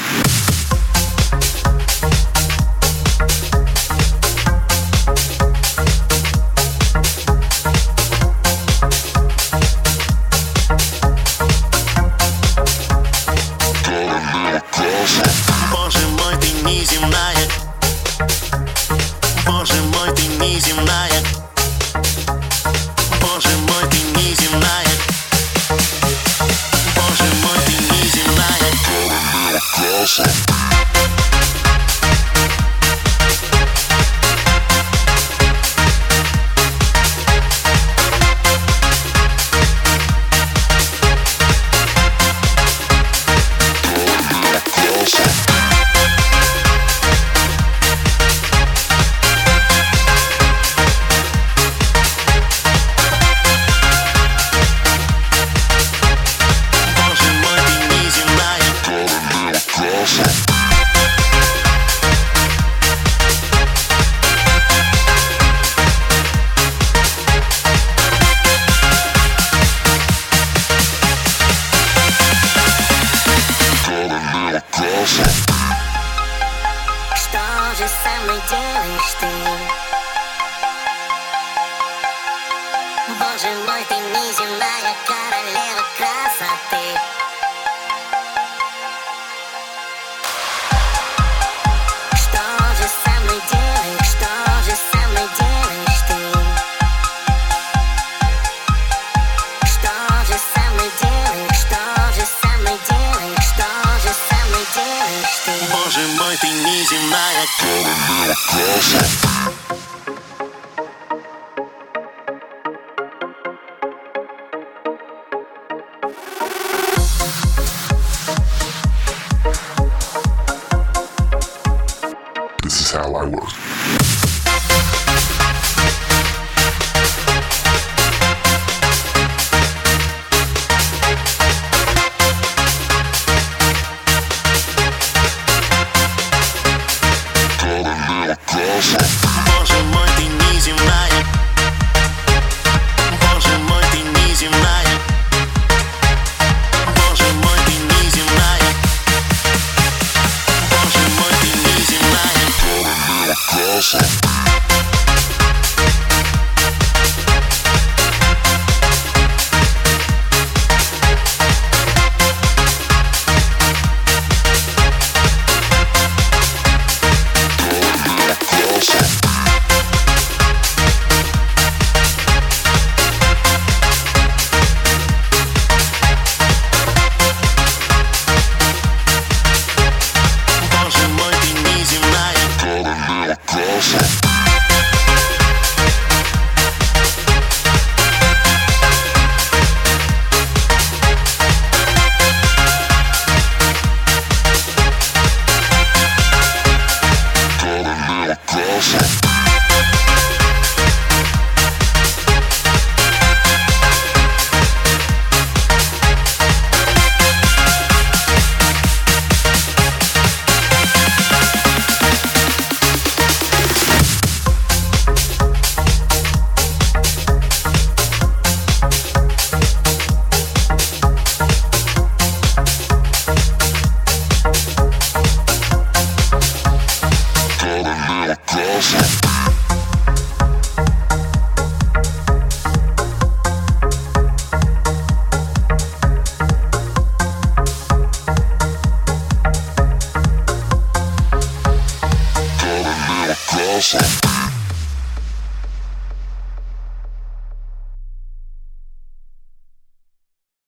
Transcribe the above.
Podcast. то же самое делаешь ты. Боже мой, ты неземная королева красоты. Cross. Joseph. awesome.